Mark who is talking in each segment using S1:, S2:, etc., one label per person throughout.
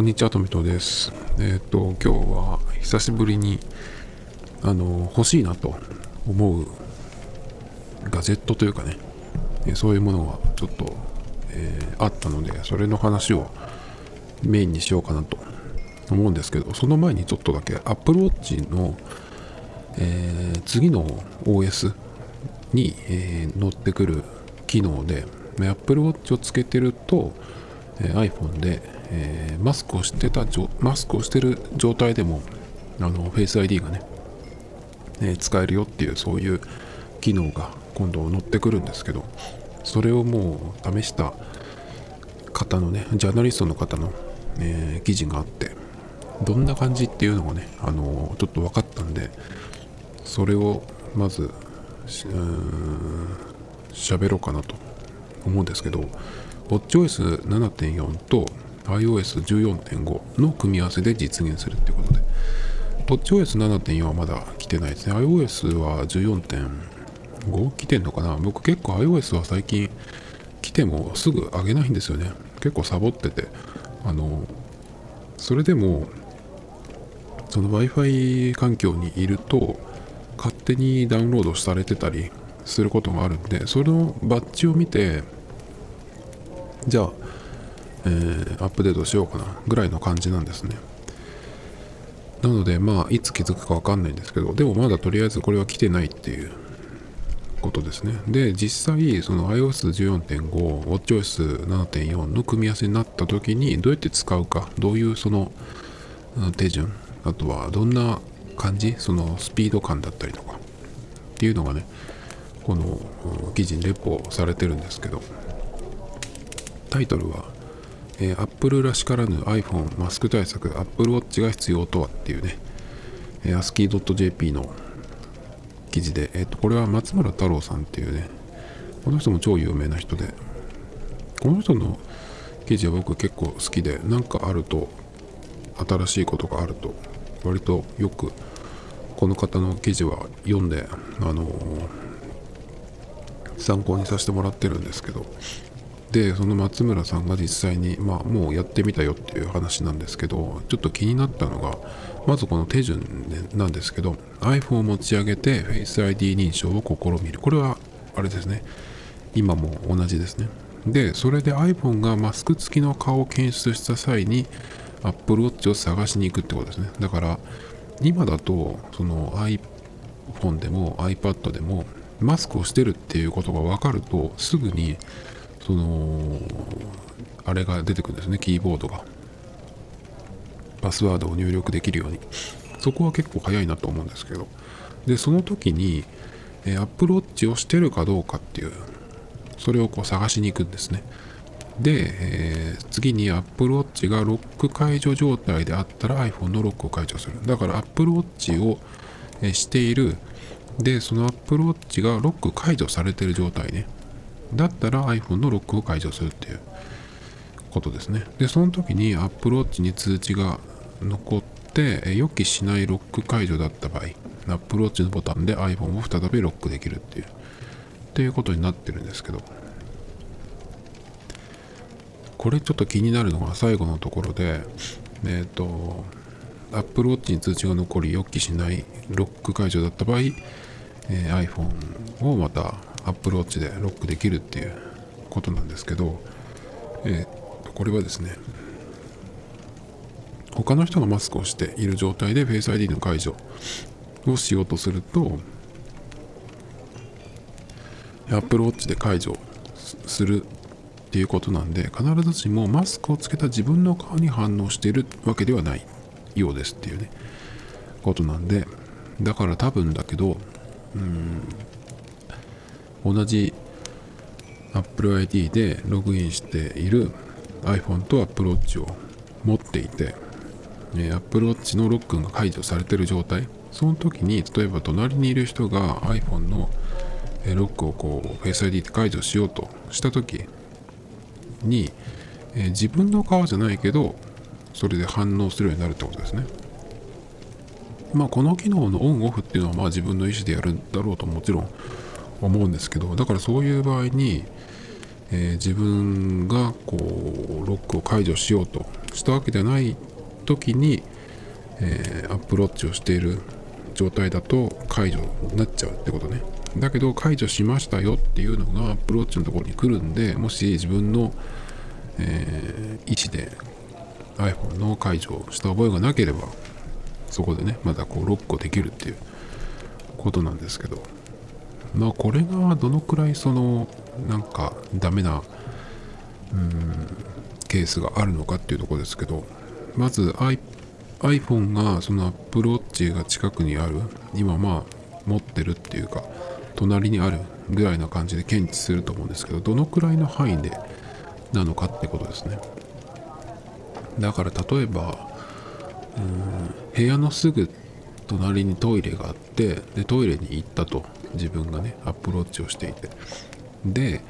S1: こんにちは、トミトです。えっ、ー、と、今日は久しぶりに、あの、欲しいなと思うガジェットというかね、そういうものがちょっと、えー、あったので、それの話をメインにしようかなと思うんですけど、その前にちょっとだけ Apple Watch の、えー、次の OS に、えー、乗ってくる機能で、Apple Watch をつけてると、え iPhone で、えー、マスクをしてたマスクをしてる状態でもあの Face ID がね、えー、使えるよっていうそういう機能が今度乗ってくるんですけどそれをもう試した方のねジャーナリストの方の、えー、記事があってどんな感じっていうのがね、あのちょっと分かったんでそれをまず喋ろうかなと思うんですけど WatchOS7.4 と iOS14.5 の組み合わせで実現するっていうことで。WatchOS7.4 はまだ来てないですね。iOS は14.5来てんのかな。僕結構 iOS は最近来てもすぐ上げないんですよね。結構サボってて。あのそれでもその Wi-Fi 環境にいると勝手にダウンロードされてたりすることがあるんでそのバッジを見てじゃあ、えー、アップデートしようかなぐらいの感じなんですね。なので、まあ、いつ気づくかわかんないんですけど、でもまだとりあえずこれは来てないっていうことですね。で、実際、その iOS14.5、WatchOS7.4 の組み合わせになった時に、どうやって使うか、どういうその手順、あとはどんな感じ、そのスピード感だったりとか、っていうのがね、この記事にレポされてるんですけど、タイトルは、えー、Apple らしからぬ iPhone マスク対策 Apple Watch が必要とはっていうね、えー、ASCII.jp の記事で、えー、とこれは松村太郎さんっていうね。この人も超有名な人で。この人の記事は僕結構好きで何かあると新しいことがあると割とよくこの方の記事は読んであのー、参考にさせてもらってるんですけど。でその松村さんが実際に、まあ、もうやってみたよっていう話なんですけどちょっと気になったのがまずこの手順なんですけど iPhone を持ち上げて Face ID 認証を試みる。これはあれですね。今も同じですね。でそれで iPhone がマスク付きの顔を検出した際に Apple Watch を探しに行くってことですね。だから今だとその iPhone でも iPad でもマスクをしてるっていうことが分かるとすぐにそのあれが出てくるんですね。キーボードが。パスワードを入力できるように。そこは結構早いなと思うんですけど。でその時に、えー、Apple Watch をしてるかどうかっていうそれをこう探しに行くんですね。で、えー、次に Apple Watch がロック解除状態であったら iPhone のロックを解除する。だから Apple Watch を、えしている。でその Apple Watch がロック解除されてる状態ね。だったら iPhone のロックを解除するっていうことですね。で、その時に Apple Watch に通知が残って、予期しないロック解除だった場合、Apple Watch のボタンで iPhone を再びロックできるっていう、っていうことになってるんですけど、これちょっと気になるのが最後のところで、えっ、ー、と、Apple Watch に通知が残り予期しないロック解除だった場合、えー、iPhone をまた Apple Watch でロックできるっていうことなんですけど、えー、これはですね他の人がマスクをしている状態で Face ID の解除をしようとすると Apple Watch で解除するっていうことなんで必ずしもマスクをつけた自分の顔に反応しているわけではないようですっていうねことなんでだから多分だけどうん同じ Apple ID でログインしている iPhone と Apple Watch を持っていて、え Apple Watch のロックが解除されている状態。その時に例えば隣にいる人が iPhone のロックをこう Face ID で解除しようとした時に、え自分の顔じゃないけどそれで反応するようになるってことですね。まあこの機能のオンオフっていうのはまあ自分の意思でやるんだろうともちろん思うんですけどだからそういう場合に、えー自分がこうロックを解除しようとしたわけではない時に、えーアップローチをしている状態だと解除になっちゃうってことね。だけど解除しましたよっていうのがアップローチのところに来るんでもし自分の、えー位置で iPhone の解除をした覚えがなければそこでねまたこうロックをできるっていうことなんですけど。まあこれがどのくらいそのなんかダメなうんケースがあるのかっていうところですけどまず iPhone がその Apple Watch が近くにある今まあ持ってるっていうか隣にあるぐらいな感じで検知すると思うんですけどどのくらいの範囲でなのかってことですね。だから例えばうん部屋のすぐ隣にトイレがあってでトイレに行ったと。自分がねアプローチをしていて。で、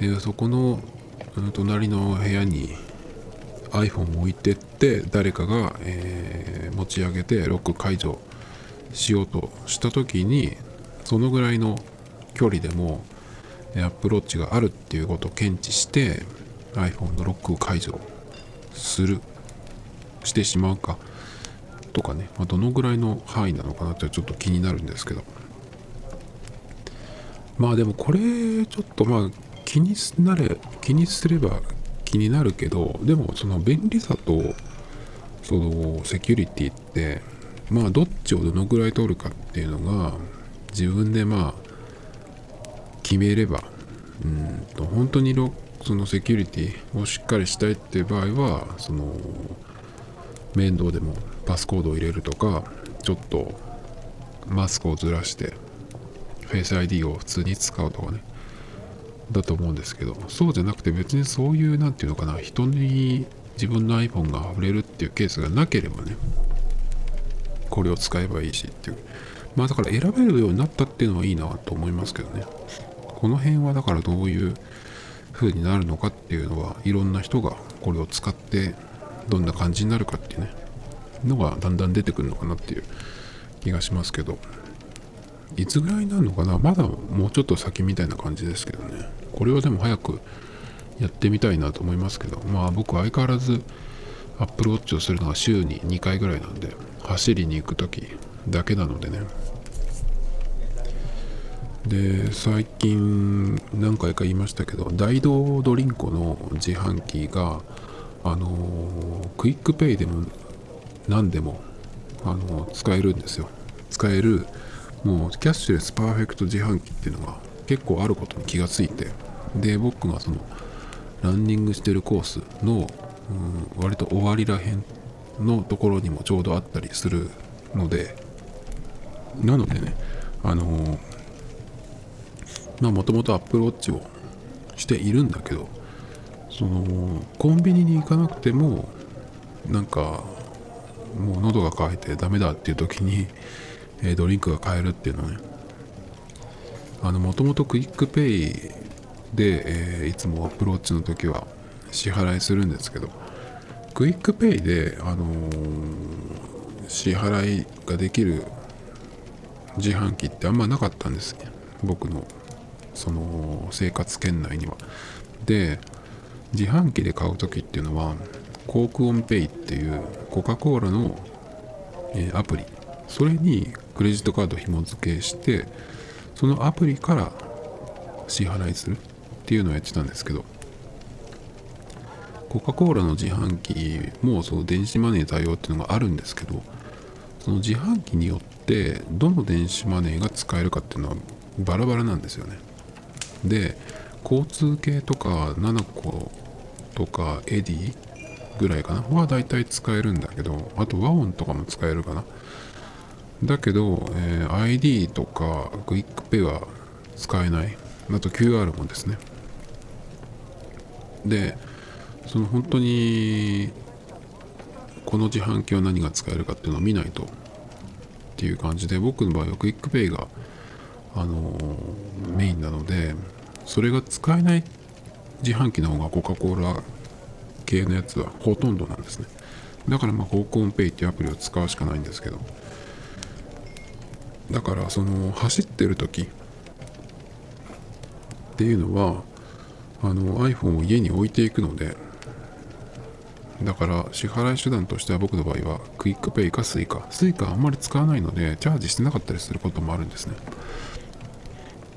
S1: えーそこの隣の部屋に iPhone を置いてって誰かが、えー持ち上げてロック解除しようとした時にそのぐらいの距離でもえー Apple Watch があるっていうことを検知して iPhone のロックを解除する。してしまうか。とかね、まあ、どのぐらいの範囲なのかなってちょっと気になるんですけど。まあでもこれちょっとまあ気にすなれ気にすれば気になるけどでもその便利さとそのセキュリティってまあどっちをどのぐらい取るかっていうのが自分でまあ決めればうんと本当にロそのセキュリティをしっかりしたいっていう場合はその面倒でもパスコードを入れるとかちょっとマスクをずらしてフェイス ID を普通に使うとかね。だと思うんですけど。そうじゃなくて別にそういうなんていうのかな。人に自分の iPhone が触れるっていうケースがなければね。これを使えばいいしっていう。まあだから選べるようになったっていうのはいいなと思いますけどね。この辺はだからどういう風になるのかっていうのはいろんな人がこれを使ってどんな感じになるかっていうね。のがだんだん出てくるのかなっていう気がしますけど。いつぐらいになるのかな？まだもうちょっと先みたいな感じですけどね。これはでも早くやってみたいなと思いますけど。まあ僕相変わらず Apple Watch をするのが週に2回ぐらいなんで走りに行く時だけなのでね。で最近何回か言いましたけどダイドードリンコの自販機があの QUICPay でも何でも、あの使えるんですよ。使えるもうキャッシュレスパーフェクト自販機っていうのが結構あることに気がついてで僕がそのランニングしてるコースの、うん、割と終わりらへんのところにもちょうどあったりするのでなのでねあのーまあもともと Apple Watch をしているんだけどそのコンビニに行かなくてもなんかもう喉が渇いてダメだっていう時に、えドリンクが買えるっていうのはね。もともと QUICPay で、えいつも Apple Watch の時は支払いするんですけど QUICPay で、あのー支払いができる自販機ってあんまなかったんですね。僕のその生活圏内には。で自販機で買う時っていうのは Coke ON Pay っていうコカ・コーラの、えアプリ。それにクレジットカード紐付けしてそのアプリから支払いするっていうのをやってたんですけどコカ・コーラの自販機もその電子マネー対応っていうのがあるんですけどその自販機によってどの電子マネーが使えるかっていうのはバラバラなんですよね。で交通系とか7個とか Edy ぐらいかなはだいたい使えるんだけどあと WAON とかも使えるかなだけど、えー ID とかクイックペイは使えない。あと QR もですね。でその本当にこの自販機は何が使えるかっていうのを見ないとっていう感じで僕の場合は QUICPay があのーメインなのでそれが使えない自販機の方がコカ・コーラ系のやつはほとんどなんですね。だからまあ Coke ON Pay っていうアプリを使うしかないんですけど。だからその走ってる時っていうのはあの iPhone を家に置いていくのでだから支払い手段としては僕の場合は QUICPay か Suica。Suica あんまり使わないのでチャージしてなかったりすることもあるんですね。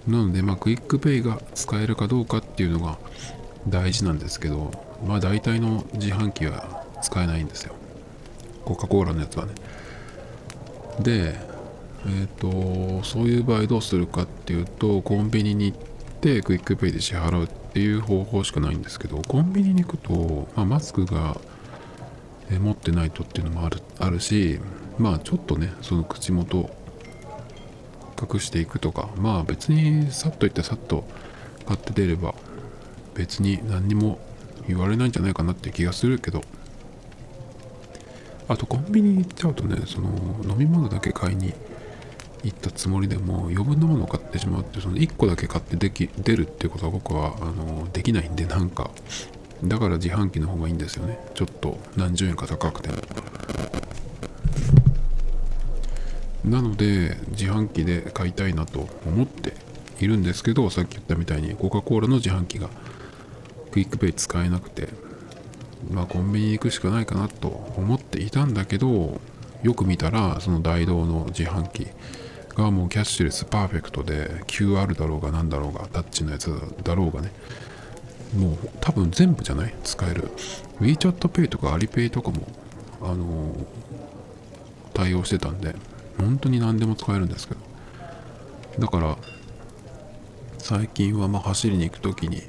S1: なのでまあ QUICPay が使えるかどうかっていうのが大事なんですけどまあ大体の自販機は使えないんですよ。コカ・コーラのやつはね。でえっ、ー、とそういう場合どうするかっていうとコンビニに行って QUICPay で支払うっていう方法しかないんですけどコンビニに行くと、まあ、マスクが持ってないとっていうのもあるあるしまあちょっとねその口元隠していくとかまあ別にさっと行ってさっと買って出れば別に何にも言われないんじゃないかなって気がするけどあとコンビニ行っちゃうとねその飲み物だけ買いに行ったつもりでも余分なものを買ってしまうってその1個だけ買ってでき出るっていうことは僕はあのできないんでなんか。だから自販機の方がいいんですよね。ちょっと何十円か高くてなので自販機で買いたいなと思っているんですけどさっき言ったみたいにコカ・コーラの自販機が QUICPay 使えなくてまあコンビニ行くしかないかなと思っていたんだけどよく見たらそのダイドーの自販機がもうキャッシュレスパーフェクトで QR だろうが何だろうがタッチのやつだろうがねもう多分全部じゃない？使える。WeChatPay とか Alipay とかもあのー、対応してたんで本当に何でも使えるんですけど。だから最近はま走りに行く時に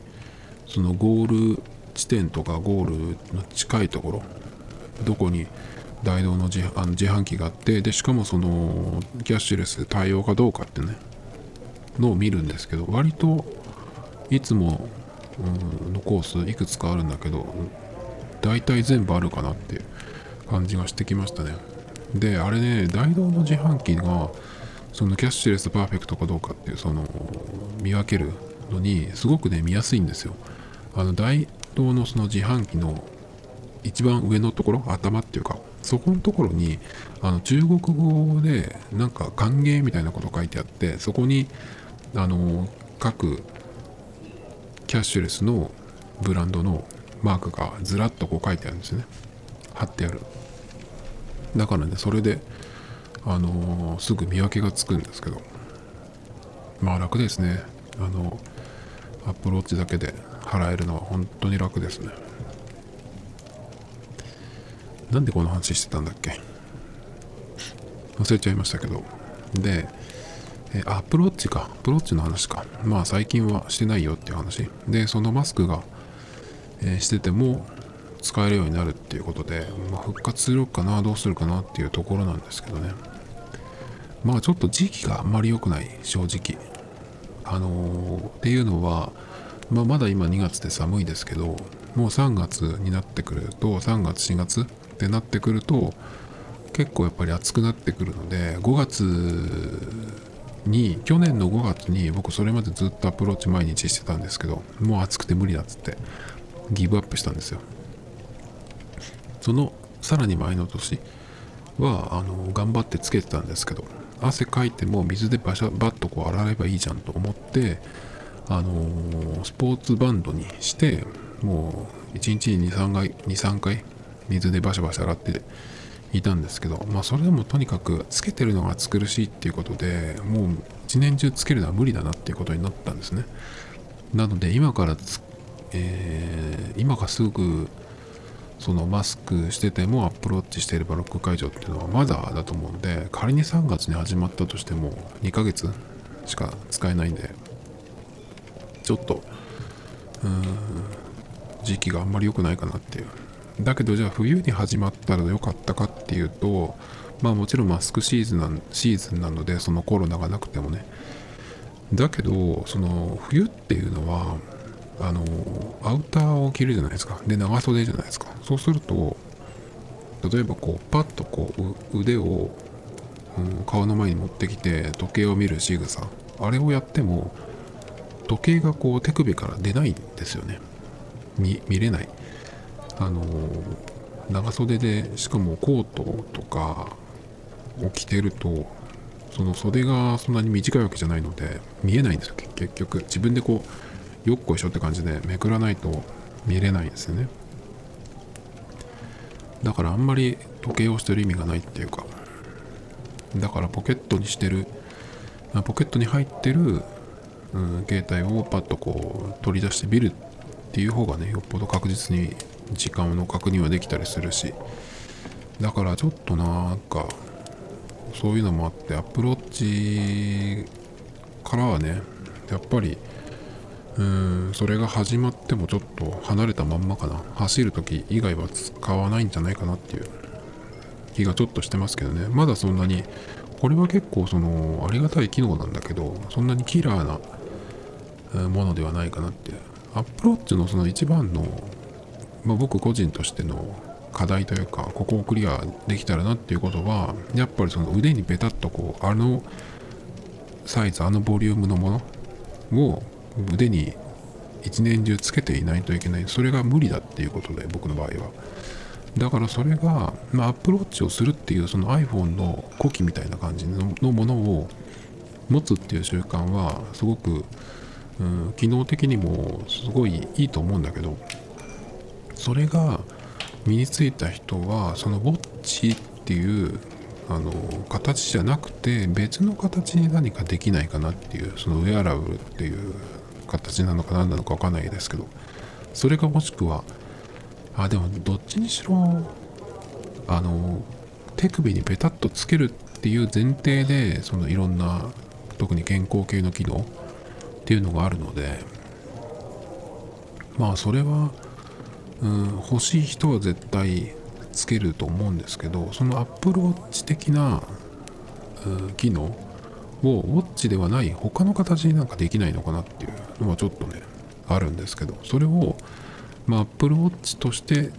S1: そのゴール地点とかゴールの近いところどこに大道の自あの自販機があってでしかもそのキャッシュレス対応かどうかってねのを見るんですけど割といつものコースいくつかあるんだけど大体全部あるかなって感じがしてきましたね。であれね大道の自販機がそのキャッシュレスパーフェクトかどうかっていうその見分けるのにすごくね見やすいんですよ。あの大道のその自販機の一番上のところ頭っていうかそこのところにあの中国語でなんか歓迎みたいなこと書いてあってそこにあの各キャッシュレスのブランドのマークがずらっとこう書いてあるんですね。貼ってある。だからねそれであのすぐ見分けがつくんですけど。まあ楽ですね。あのアップローチだけで払えるのは本当に楽ですね。なんでこの話してたんだっけ？忘れちゃいましたけど。で、えアプローチか。アプローチの話か。まあ最近はしてないよっていう話。で、そのマスクが、えー、してても使えるようになるっていうことで、まあ、復活するかな、どうするかなっていうところなんですけどね。まあちょっと時期があんまり良くない、正直。あのー、っていうのは、まあ、まだ今2月で寒いですけど、もう3月になってくると、3月、4月ってなってくると結構やっぱり暑くなってくるので5月に去年の5月に僕それまでずっとアプローチ毎日してたんですけどもう暑くて無理だっつってギブアップしたんですよ。そのさらに前の年はあの頑張ってつけてたんですけど汗かいても水でバシャバッとこう洗えばいいじゃんと思ってあのー、スポーツバンドにしてもう1日に23回 ,23 回水でバシャバシャ洗っていたんですけど、まあ、それでもとにかくつけてるのが暑苦しいっていうことでもう一年中つけるのは無理だなっていうことになったんですね。なので今からえー、今がすぐそのマスクしててもアプローチしていればロック解除っていうのはまだだと思うんで仮に3月に始まったとしても2ヶ月しか使えないんでちょっとうん時期があんまり良くないかなっていうだけどじゃあ冬に始まったら良かったかっていうとまあもちろんマスクシーズンなシーズンなのでそのコロナがなくてもね。だけどその冬っていうのはあのアウターを着るじゃないですか。で長袖じゃないですか。そうすると例えばこうパッとこう腕を、うん、顔の前に持ってきて時計を見る仕草。あれをやっても時計がこう手首から出ないんですよね。見れない。あの長袖でしかもコートとかを着てるとその袖がそんなに短いわけじゃないので見えないんですよ。結局。自分でこうよっこいしょって感じでめくらないと見れないんですよね。だからあんまり時計をしてる意味がないっていうか。だからポケットにしてるポケットに入ってる、うん、携帯をパッとこう取り出して見るっていう方がねよっぽど確実に時間の確認はできたりするしだからちょっとなんかそういうのもあってアプローチからはねやっぱりうんそれが始まってもちょっと離れたまんまかな。走る時以外は使わないんじゃないかなっていう気がちょっとしてますけどね。まだそんなにこれは結構そのありがたい機能なんだけどそんなにキラーなものではないかなってアップローチのその一番の、まあ、僕個人としての課題というかここをクリアできたらなっていうことはやっぱりその腕にベタっとこうあのサイズあのボリュームのものを腕に一年中つけていないといけない。それが無理だっていうことで僕の場合は。だからそれが、まあ、アップローチをするっていうその iPhone の古希みたいな感じのものを持つっていう習慣はすごく、うん、機能的にもすごいいいと思うんだけどそれが身についた人はそのウォッチっていうあの形じゃなくて別の形に何かできないかなっていうそのウェアラブルっていう形なのか何なのか分かんないですけどそれかもしくはあでもどっちにしろあの手首にペタッとつけるっていう前提でそのいろんな特に健康系の機能っていうのがあるのでまあそれは、うん、欲しい人は絶対つけると思うんですけどそのアップルウォッチ的な、うん、機能をウォッチではない他の形になんかできないのかなっていうのはちょっとねあるんですけどそれをまあ、Apple Watch として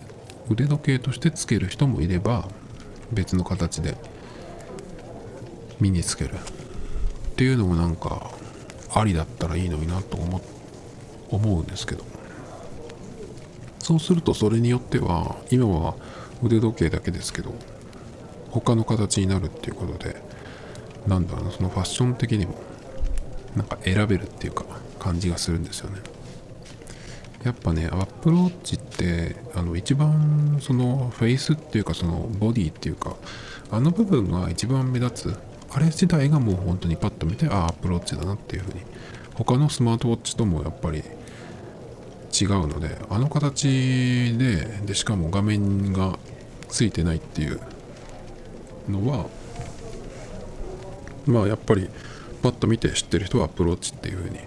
S1: 腕時計としてつける人もいれば別の形で身につけるっていうのもなんかありだったらいいのになと思思うんですけど。そうするとそれによっては今は腕時計だけですけど他の形になるっていうことでなんだろうなそのファッション的にもなんか選べるっていうか感じがするんですよねやっぱね、アップローチって、あの、一番、その、フェイスっていうか、その、ボディっていうか、あの部分が一番目立つ。あれ自体がもう本当にパッと見て、ああ、アップローチだなっていうふうに。他のスマートウォッチともやっぱり違うので、あの形で、で、しかも画面がついてないっていうのは、まあやっぱりパッと見て知ってる人は Apple Watch っていうふうに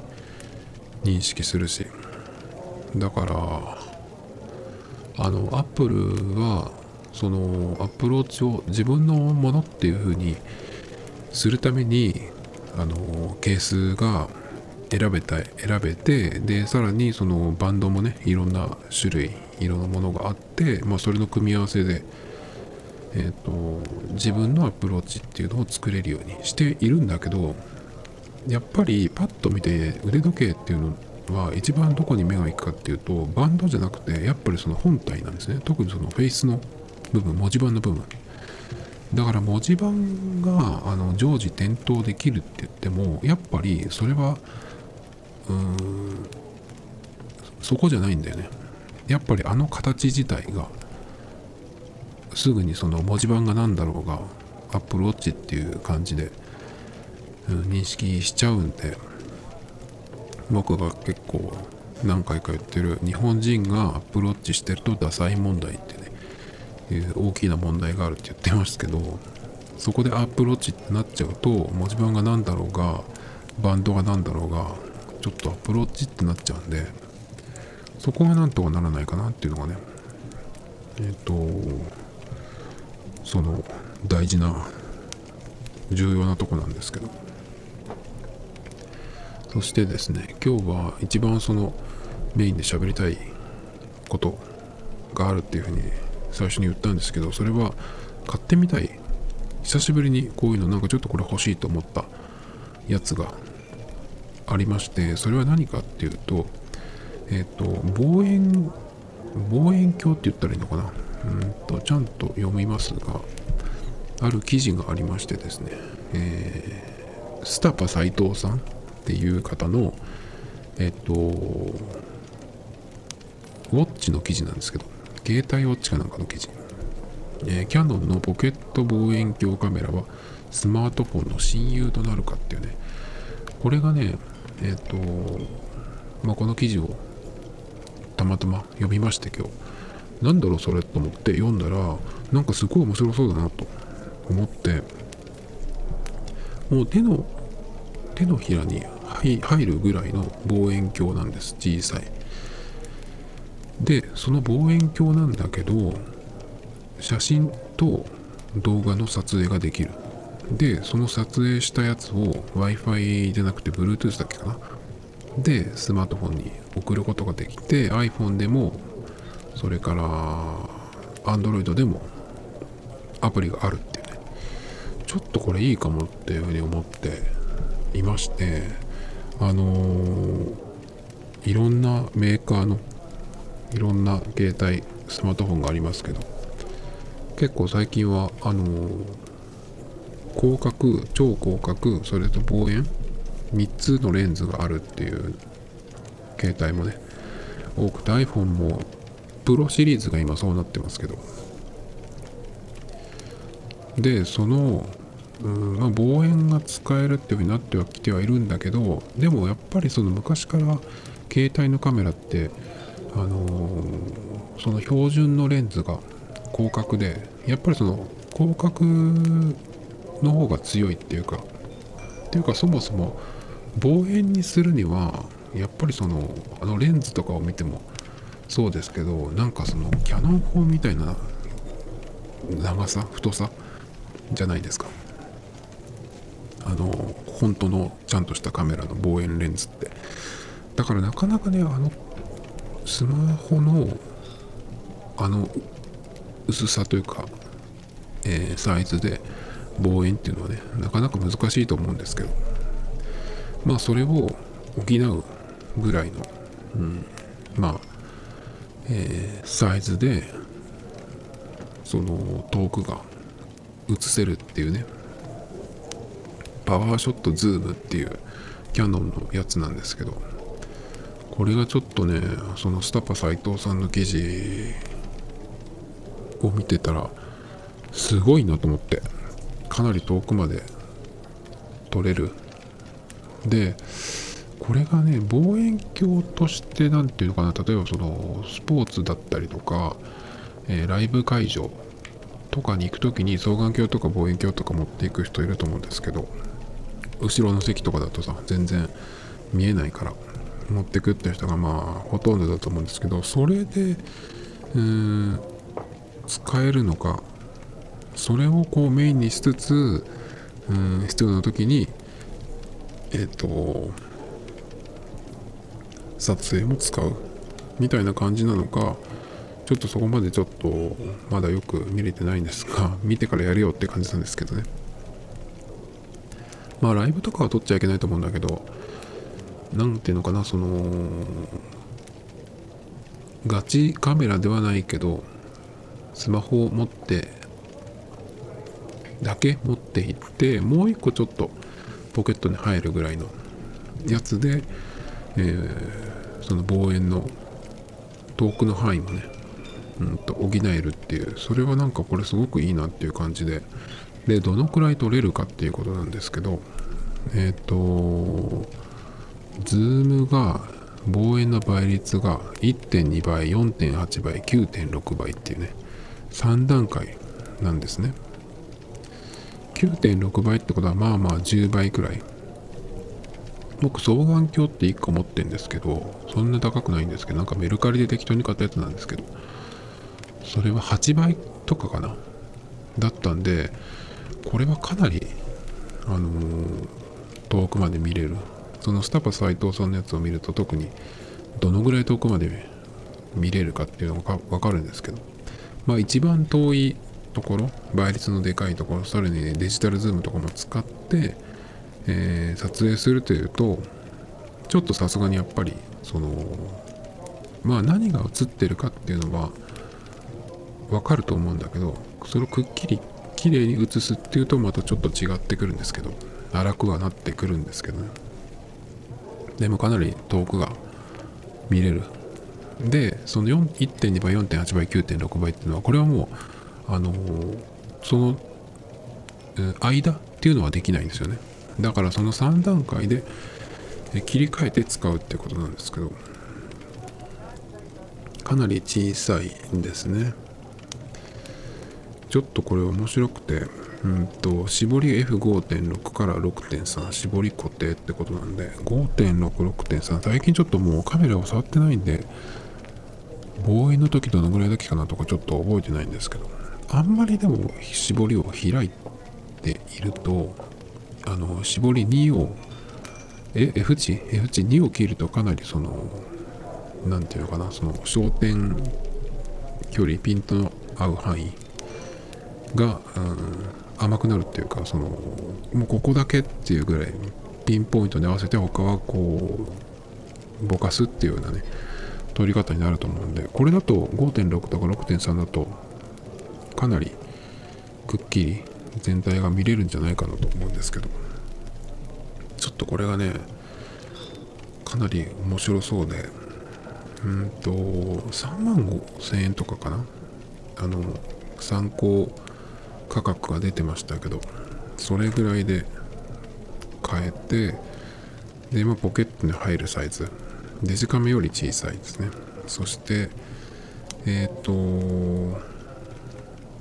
S1: 認識するし。だからあの Apple はその Apple Watch を自分のものっていう風にするためにあのケースが選べた選べてでさらにそのバンドもねいろんな種類色のものがあって、まあ、それの組み合わせで、えーと自分のアプローチっていうのを作れるようにしているんだけどやっぱりパッと見て腕時計っていうのは一番どこに目が行くかっていうとバンドじゃなくてやっぱりその本体なんですね。特にそのフェイスの部分文字盤の部分。だから文字盤があの常時点灯できるって言ってもやっぱりそれはそこじゃないんだよね。やっぱりあの形自体がすぐにその文字盤が何だろうがアップルウォッチっていう感じで、うん、認識しちゃうんで僕が結構何回か言ってる日本人がアプローチしてるとダサい問題ってね、えー、大きな問題があるって言ってますけどそこでアプローチってなっちゃうと文字盤が何だろうがバンドが何だろうがちょっとアプローチってなっちゃうんでそこがなんとかならないかなっていうのがねえっ、ー、とその大事な重要なとこなんですけど。そしてですね今日は一番そのメインで喋りたいことがあるっていうふうに最初に言ったんですけどそれは買ってみたい。久しぶりにこういうのなんかちょっとこれ欲しいと思ったやつがありましてそれは何かっていうとえっ、ー、と望遠望遠鏡って言ったらいいのかな？うんとちゃんと読みますがある記事がありましてですね、えー、スタパ斎藤さんっていう方の、えっとウォッチの記事なんですけど携帯ウォッチかなんかの記事、えー、キャノンのポケット望遠鏡カメラはスマートフォンの親友となるかっていうね。これがねえっ、とまあこの記事をたまたま読みまして今日。なんだろうそれと思って読んだらなんかすごい面白そうだなと思ってもう手の手のひらに入るぐらいの望遠鏡なんです小さい。でその望遠鏡なんだけど写真と動画の撮影ができる。でその撮影したやつを w i f i じゃなくて Bluetooth だっけかな？でスマートフォンに送ることができて iPhone でもそれから Android でもアプリがあるっていうね。ちょっとこれいいかもっていうふうに思っていましてあのー、いろんなメーカーのいろんな携帯スマートフォンがありますけど結構最近はあのー、広角超広角それと望遠3つのレンズがあるっていう携帯もね多くて iPhone もプロシリーズが今そうなってますけど。でそのうんまあ、望遠が使えるっていうふうになってはきてはいるんだけどでもやっぱりその昔から携帯のカメラってあのー、その標準のレンズが広角でやっぱりその広角の方が強いっていうかっていうかそもそも望遠にするにはやっぱりそのあのレンズとかを見てもそうですけどなんかそのキャノン砲みたいな長さ太さじゃないですか。あの本当のちゃんとしたカメラの望遠レンズって。だからなかなかねあのスマホのあの薄さというか、えー、サイズで望遠っていうのはねなかなか難しいと思うんですけどまあそれを補うぐらいの、うん、まあ、えー、サイズでその遠くが映せるっていうねパワーショットズームっていうキャノンのやつなんですけどこれがちょっとねそのスタパ斎藤さんの記事を見てたらすごいなと思って。かなり遠くまで撮れる。でこれがね望遠鏡として何ていうのかな。例えばそのスポーツだったりとか、えー、ライブ会場とかに行く時に双眼鏡とか望遠鏡とか持っていく人いると思うんですけど後ろの席とかだとさ全然見えないから持ってくって人がまあほとんどだと思うんですけどそれでうーん使えるのかそれをこうメインにしつつうん必要な時にえっ、ー、と撮影も使うみたいな感じなのかちょっとそこまでちょっとまだよく見れてないんですが 見てからやるよって感じなんですけどね。まあライブとかは撮っちゃいけないと思うんだけど何ていうのかなそのガチカメラではないけどスマホを持ってだけ持っていってもう一個ちょっとポケットに入るぐらいのやつで、えー、その望遠の遠くの範囲もね、うんと捉えるっていうそれはなんかこれすごくいいなっていう感じででどのくらい撮れるかっていうことなんですけどえっ、ー、とズームが望遠の倍率が1.2倍4.8倍9.6倍っていうね3段階なんですね。9.6倍ってことはまあまあ10倍くらい。僕双眼鏡って1個持ってるんですけどそんな高くないんですけどなんかメルカリで適当に買ったやつなんですけどそれは8倍とかかな。だったんでこれはかなりあのー、遠くまで見れる。そのスタパ斎藤さんのやつを見ると特にどのぐらい遠くまで見れるかっていうのが分かるんですけど。まあ一番遠いところ倍率のでかいところさらに、ね、デジタルズームとかも使って、えー、撮影するというとちょっとさすがにやっぱりそのまあ何が映ってるかっていうのは分かると思うんだけどそれをくっきり綺麗に映すっていうとまたちょっと違ってくるんですけど荒くはなってくるんですけどね。でもかなり遠くが見れる。でその4 1.2倍4.8倍9.6倍っていうのはこれはもうあのその間っていうのはできないんですよね。だからその3段階で切り替えて使うってことなんですけどかなり小さいんですね。ちょっとこれ面白くてうんと絞り F5.6 から6.3絞り固定ってことなんで5.66.3最近ちょっともうカメラを触ってないんで望遠の時どのぐらいだけかなとかちょっと覚えてないんですけど。あんまりでも絞りを開いているとあの絞り2をえ F 値 F 値2を切るとかなりそのなんていうのかな？その焦点距離ピントの合う範囲が、うん、甘くなるっていうかそのもうここだけっていうぐらいピンポイントに合わせて他はこうぼかすっていうようなね取り方になると思うんでこれだと5.6とか6.3だとかなりくっきり全体が見れるんじゃないかなと思うんですけど。ちょっとこれがねかなり面白そうで。うんと3万5000円とかかな。あの参考価格が出てましたけどそれぐらいで買えてで、まあ、ポケットに入るサイズ。デジカメより小さいですね。そしてえっ、と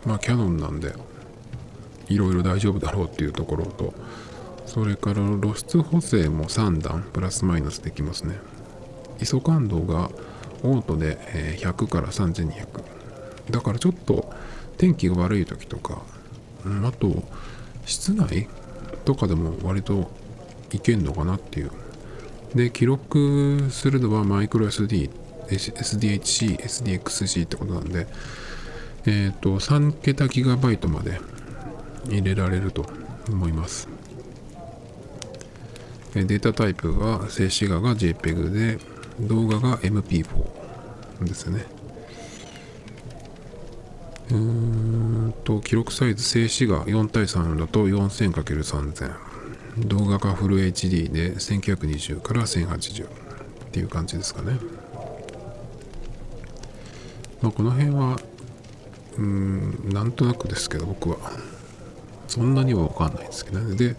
S1: まあキャノンなんでいろいろ大丈夫だろうっていうところとそれから露出補正も3段プラスマイナスできますね。ISO 感度がオートで100から3200だからちょっと天気が悪い時とか、あと室内とかでも割といけんのかなっていう。で記録するのはマイクロ SD SDHC SDXC ってことなんでえっ、と3桁ギガバイトまで入れられると思います。データタイプが静止画が JPEG で動画が MP4 ですね。うーんと記録サイズ静止画4対3だと 4000×3000 動画がフル HD で1920から1080っていう感じですかね、まあ、この辺はうーんなんとなくですけど僕は。そんなには分かんないんですけどね。で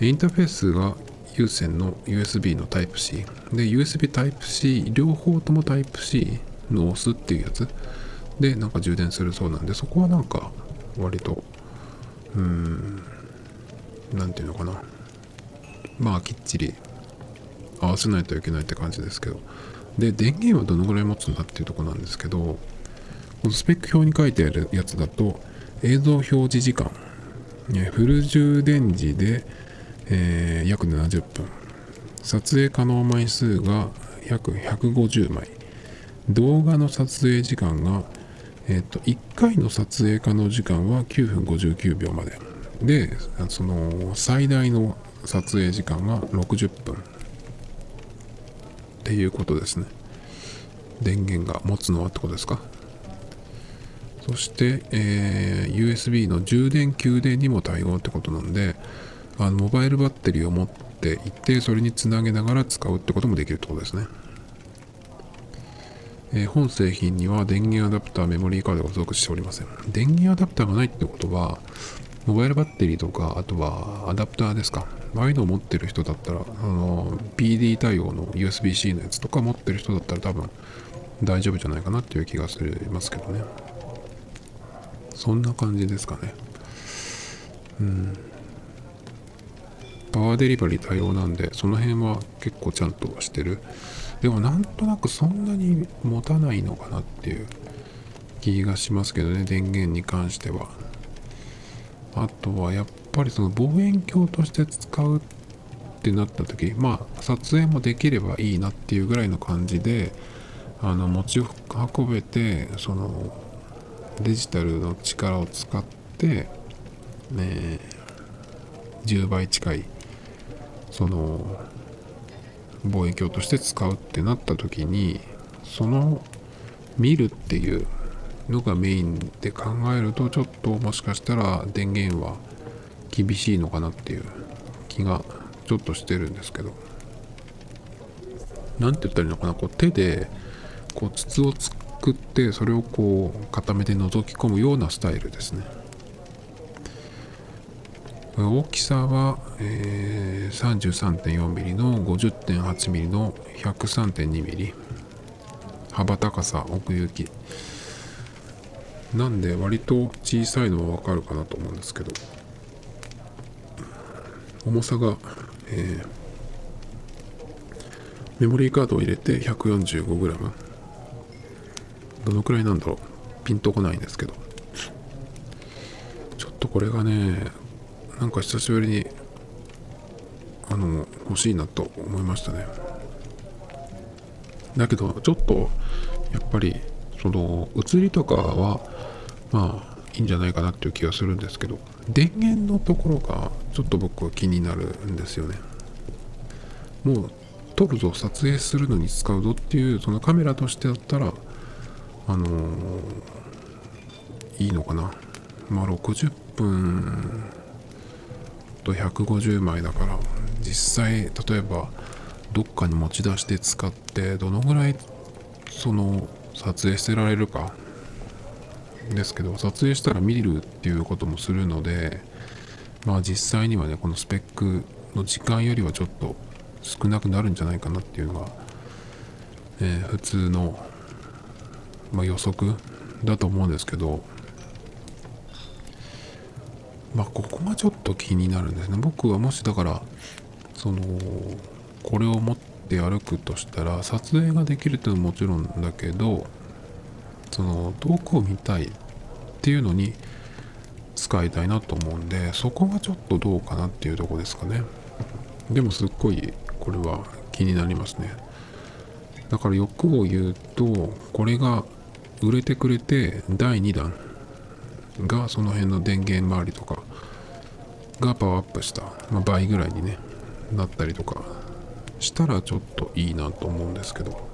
S1: インターフェースが有線の USB の Type-C で USB Type-C 両方とも Type-C の押すっていうやつ。でなんか充電するそうなんでそこはなんか割とうーんなんていうのかな。まあきっちり合わせないといけないって感じですけど。で電源はどのぐらい持つんだっていうとこなんですけど。このスペック表に書いてあるやつだと映像表示時間フル充電時で、えー約70分。撮影可能枚数が約150枚。動画の撮影時間が、えー、と1回の撮影可能時間は9分59秒まで。でその最大の撮影時間が60分。っていうことですね。電源が持つのはってことですか？そして、えー USB の充電給電にも対応ってことなんであのモバイルバッテリーを持っていってそれにつなげながら使うってこともできるってことですねえー本製品には電源アダプター、メモリーカードが付属しておりません。電源アダプターがないってことは、モバイルバッテリーとか、あとはアダプターですか。ああいうのを持ってる人だったら、あの、PD 対応の USB-C のやつとか持ってる人だったら多分大丈夫じゃないかなっていう気がしますけどね。そんな感じですかね。うん。パワーデリバリー対応なんで、その辺は結構ちゃんとしてる。でもなんとなくそんなに持たないのかなっていう気がしますけどね、電源に関しては。あとはやっぱりその望遠鏡として使うってなった時、まあ撮影もできればいいなっていうぐらいの感じで、あの持ち運べて、そのデジタルの力を使って、ね、10倍近いその望遠鏡として使うってなった時にその見るっていうのがメインで考えるとちょっともしかしたら電源は厳しいのかなっていう気がちょっとしてるんですけど。何て言ったらいいのかなこう手でこう筒を作ってそれをこう固めて覗き込むようなスタイルですね。大きさは、えー、33.4ミリの 50.8mm の 103.2mm 幅高さ奥行き。なんで割と小さいのはわかるかなと思うんですけど。重さが、えー、メモリーカードを入れて 145g どのくらいなんだろう。ピンとこないんですけど。ちょっとこれがねなんか久しぶりにあの欲しいなと思いましたね。だけどちょっとやっぱりその写りとかはまあいいんじゃないかなっていう気がするんですけど。電源のところがちょっと僕は気になるんですよね。もう撮るぞ撮影するのに使うぞっていうそのカメラとしてだったらあの、いいのかな？まあ60分と150枚だから実際例えばどっかに持ち出して使ってどのぐらいその撮影してられるかですけど撮影したら見るっていうこともするのでまあ実際にはねこのスペックの時間よりはちょっと少なくなるんじゃないかなっていうのが、えー、普通の、まあ、予測だと思うんですけどまあここがちょっと気になるんですね。僕はもしだからそのこれを持って歩くとしたら撮影ができるっていうのはもちろんだけどその遠くを見たいっていうのに使いたいなと思うんでそこがちょっとどうかなっていうとこですかね。でもすっごいこれは気になりますね。だから欲を言うとこれが売れてくれて第2弾がその辺の電源周りとかがパワーアップした、まあ、倍ぐらいにねなったりとかしたらちょっといいなと思うんですけど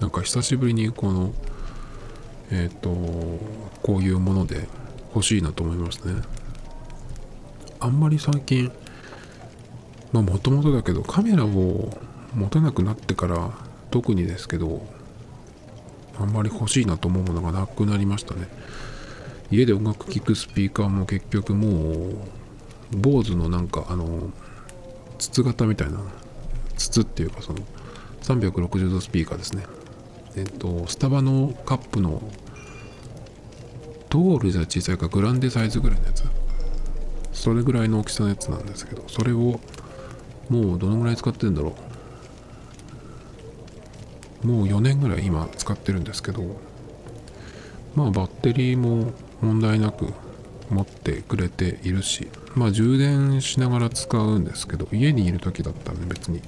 S1: なんか久しぶりにこのえっ、ー、とこういうもので欲しいなと思いますね。あんまり最近まあもともとだけどカメラを持たなくなってから特にですけどあんまり欲しいなと思うものがなくなりましたね。家で音楽聴くスピーカーも結局もう坊主のなんかあの筒型みたいな筒っていうかその360度スピーカーですね。えっとスタバのカップのトールじゃ小さいかグランデサイズぐらいのやつ。それぐらいの大きさのやつなんですけどそれをもうどのぐらい使ってるんだろう。もう4年ぐらい今使ってるんですけどまあバッテリーも問題なく持ってくれているしまあ充電しながら使うんですけど家にいる時だったら別に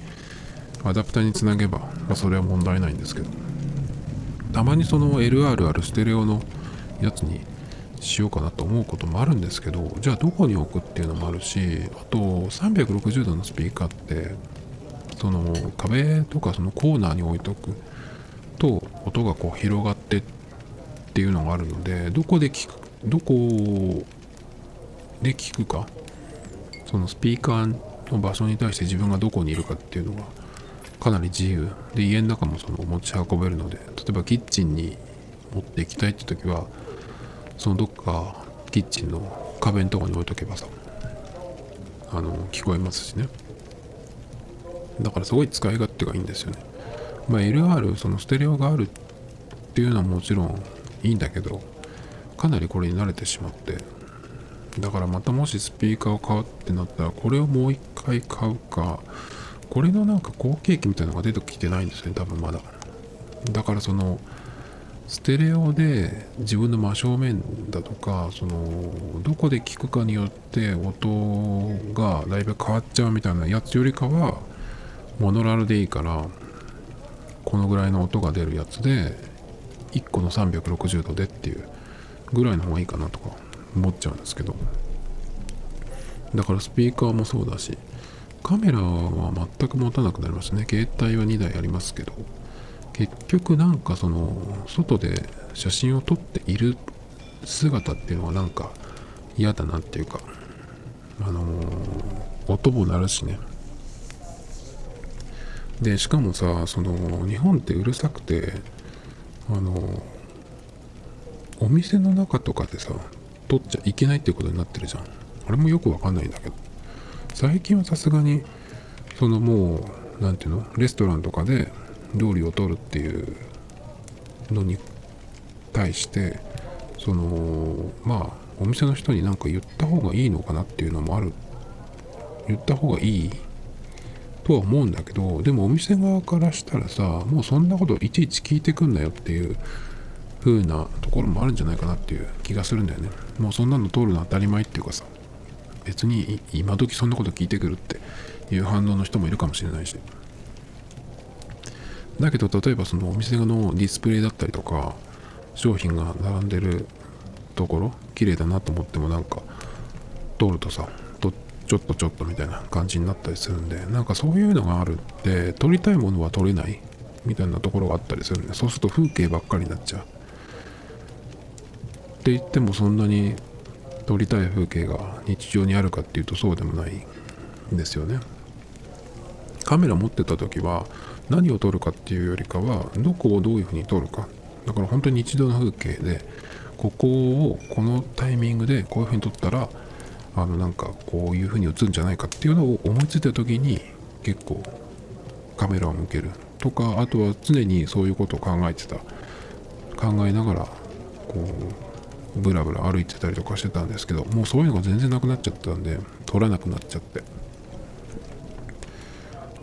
S1: アダプターにつなげば、まあ、それは問題ないんですけどたまにその LR あるステレオのやつにしようかなと思うこともあるんですけどじゃあどこに置くっていうのもあるしあと360度のスピーカーってその壁とかそのコーナーに置いとくと音がこう広がってっていうのがあるのでどこで聞くどこで聞くかそのスピーカーの場所に対して自分がどこにいるかっていうのがかなり自由で家の中もその持ち運べるので例えばキッチンに持っていきたいって時はそのどっかキッチンの壁のとこに置いとけばさあの聞こえますしね。だからすごい使い勝手がいいんですよね。まあ LR そのステレオがあるっていうのはもちろんいいんだけどかなりこれに慣れてしまって。だからまたもしスピーカーを買うってなったらこれをもう一回買うかこれのなんか後継機みたいなのが出てきてないんですね多分まだ。だからそのステレオで自分の真正面だとかそのどこで聞くかによって音がだいぶ変わっちゃうみたいなやつよりかはモノラルでいいからこのぐらいの音が出るやつで1個の360度でっていうぐらいの方がいいかなとか思っちゃうんですけど。だからスピーカーもそうだしカメラは全く持たなくなりましたね。携帯は2台ありますけど結局なんかその外で写真を撮っている姿っていうのはなんか嫌だなっていうかあのー、音も鳴るしね。でしかもさその日本ってうるさくてあのお店の中とかでさ撮っちゃいけないっていうことになってるじゃん。あれもよくわかんないんだけど。最近はさすがにそのもう何ていうの？レストランとかで料理を取るっていうのに対してそのまあお店の人に何か言った方がいいのかなっていうのもある。言った方がいいとは思うんだけどでもお店側からしたらさもうそんなこといちいち聞いてくんなよっていう風なところもあるんじゃないかなっていう気がするんだよね。もうそんなの通るの当たり前っていうかさ別に今時そんなこと聞いてくるっていう反応の人もいるかもしれないし。だけど例えばそのお店のディスプレイだったりとか商品が並んでるところ綺麗だなと思ってもなんか通るとさちょっとちょっとみたいな感じになったりするんでなんかそういうのがあるって撮りたいものは撮れないみたいなところがあったりするんでそうすると風景ばっかりになっちゃう。って言ってもそんなに撮りたい風景が日常にあるかっていうとそうでもないんですよね。カメラ持ってた時は何を撮るかっていうよりかはどこをどういうふうに撮るか。だから本当に日常の風景でここをこのタイミングでこういうふうに撮ったらあのなんかこういうふうに映るんじゃないかっていうのを思いついた時に結構カメラを向けるとかあとは常にそういうことを考えてた。考えながらこうブラブラ歩いてたりとかしてたんですけどもうそういうのが全然なくなっちゃったんで撮らなくなっちゃって。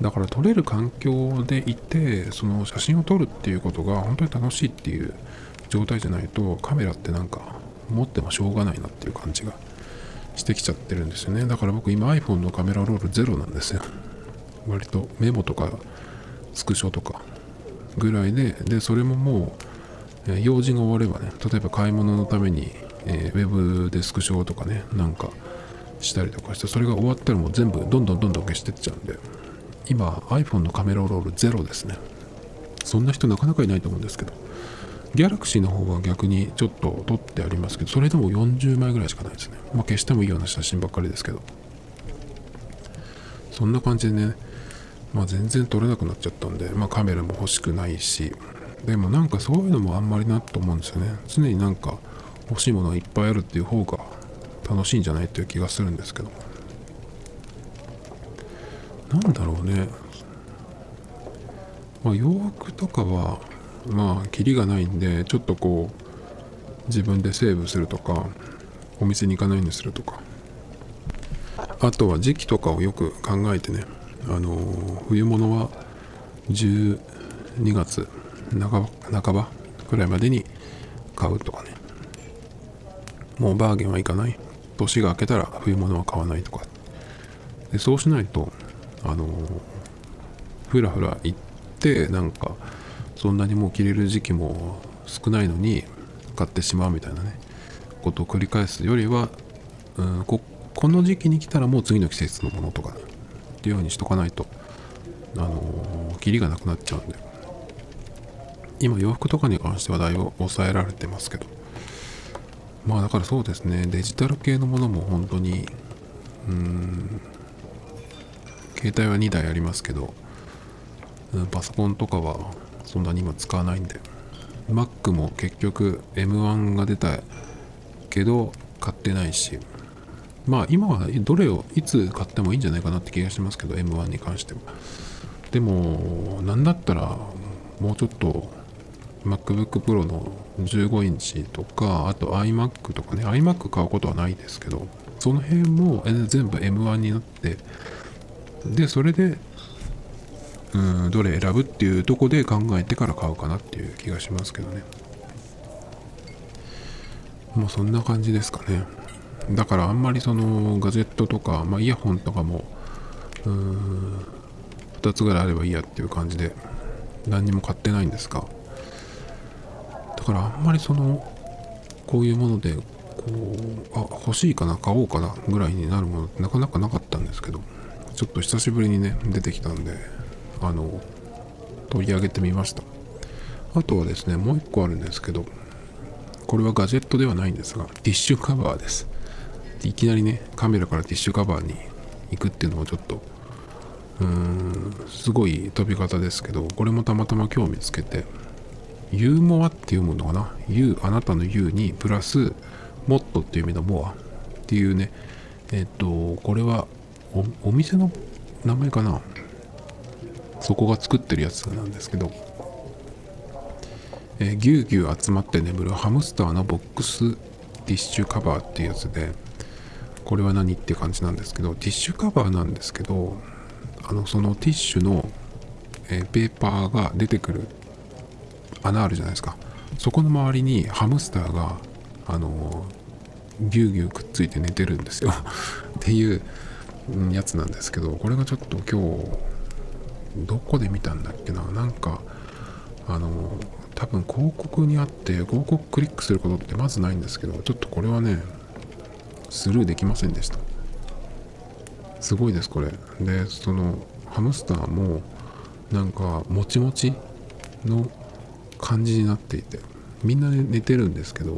S1: だから撮れる環境でいてその写真を撮るっていうことが本当に楽しいっていう状態じゃないとカメラってなんか持ってもしょうがないなっていう感じがしてきちゃってるんですよね。だから僕今 iPhone のカメラロールゼロなんですよ。割とメモとかスクショとかぐらいででそれももう、用事が終わればね例えば買い物のために、えー、ウェブでスクショとかねなんかしたりとかしてそれが終わったらもう全部どんどんどんどん消してっちゃうんで今 iPhone のカメラロールゼロですね。そんな人なかなかいないと思うんですけど。ギャラクシーの方は逆にちょっと撮ってありますけどそれでも40枚ぐらいしかないですね。まあ消してもいいような写真ばっかりですけど。そんな感じでねまあ全然撮れなくなっちゃったんでまあカメラも欲しくないし。でもなんかそういうのもあんまりなと思うんですよね。常になんか欲しいものがいっぱいあるっていう方が楽しいんじゃないっていう気がするんですけど。なんだろうね。まあ、洋服とかは、まあ、キリがないんで、ちょっとこう、自分でセーブするとか、お店に行かないようにするとか。あとは時期とかをよく考えてね、あの、冬物は12月半ば半ばくらいまでに買うとかね。もうバーゲンはいかない。年が明けたら冬物は買わないとか。でそうしないとあのふらふら行ってなんかそんなにもう着れる時期も少ないのに買ってしまうみたいなねことを繰り返すよりは、うん、ここの時期に来たらもう次の季節のものとかっていうようにしとかないとあのキリがなくなっちゃうんで。今洋服とかに関してはだいぶ抑えられてますけど。まあだからそうですねデジタル系のものも本当にうん携帯は2台ありますけど、パソコンとかはそんなに今使わないんで Mac も結局 M1 が出たけど買ってないし。まあ今はどれをいつ買ってもいいんじゃないかなって気がしますけど M1 に関しては。でもなんだったらもうちょっと MacBook Pro の15インチとかあと iMac とかね。iMac 買うことはないですけどその辺も全部 M1 になってでそれでうんどれ選ぶっていうとこで考えてから買うかなっていう気がしますけどね。もうそんな感じですかね。だからあんまりそのガジェットとか、まあ、イヤホンとかもうん2つぐらいあればいいやっていう感じで何にも買ってないんですがだからあんまりそのこういうものでこうあ欲しいかな買おうかなぐらいになるものってなかなかなかったんですけどちょっと久しぶりにね出てきたんであの取り上げてみました。あとはですねもう一個あるんですけどこれはガジェットではないんですがティッシュカバーです。いきなりねカメラからティッシュカバーに行くっていうのもちょっとうーんすごい飛び方ですけどこれもたまたま今日見つけてユーモアっていうものかな？U あなたの U にプラスモットっていう意味のモアっていうねえっとこれはお店の名前かな？そこが作ってるやつなんですけど、えー、ぎゅうぎゅう集まって眠るハムスターのボックスティッシュカバーっていうやつでこれは何って感じなんですけどティッシュカバーなんですけどあのそのティッシュの、えー、ペーパーが出てくる穴あるじゃないですか。そこの周りにハムスターがあのぎゅうぎゅうくっついて寝てるんですよ。っていうやつなんですけどこれがちょっと今日どこで見たんだっけな？なんかあの多分広告にあって広告クリックすることってまずないんですけどちょっとこれはねスルーできませんでした。すごいですこれ。でそのハムスターもなんかもちもちの感じになっていてみんな寝てるんですけど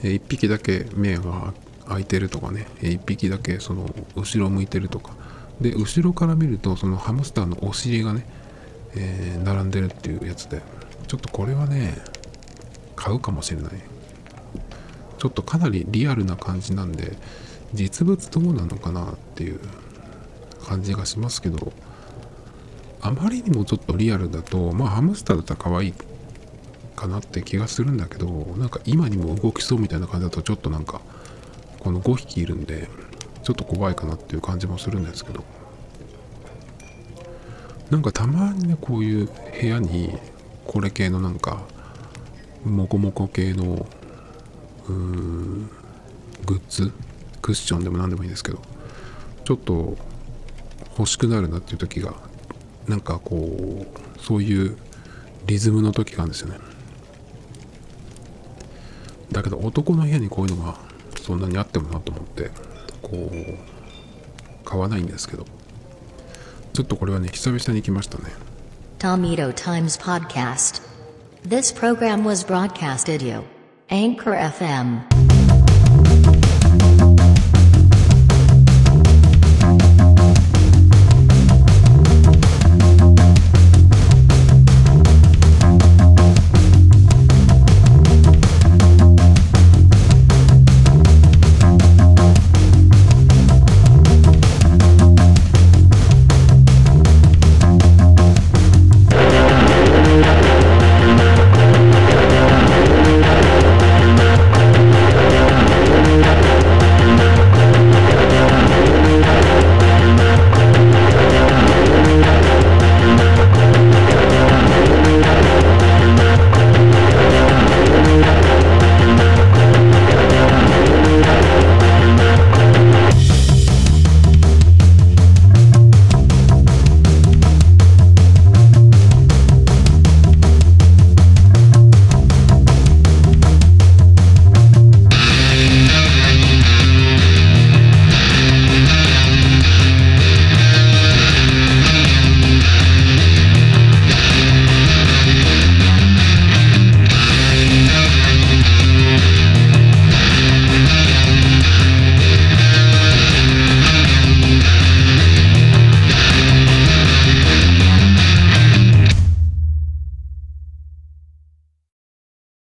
S1: 1匹だけ目が開いてるとかね1匹だけその後ろ向いてるとかで後ろから見るとそのハムスターのお尻がね、えー、並んでるっていうやつでちょっとこれはね買うかもしれない。ちょっとかなりリアルな感じなんで実物どうなのかなっていう感じがしますけどあまりにもちょっとリアルだとまあハムスターだったら可愛いかなって気がするんだけどなんか今にも動きそうみたいな感じだとちょっとなんかこの5匹いるんでちょっと怖いかなっていう感じもするんですけど。なんかたまにねこういう部屋にこれ系のなんかモコモコ系のうーんグッズクッションでも何でもいいんですけどちょっと欲しくなるなっていう時がなんかこうそういうリズムの時があるんですよね。だけど男の部屋にこういうのがそんなにあってもなと思って。こう買わないんですけどちょっとこれはね久々に来ましたね
S2: Tomito Times Podcast This program was broadcasted you Anchor FM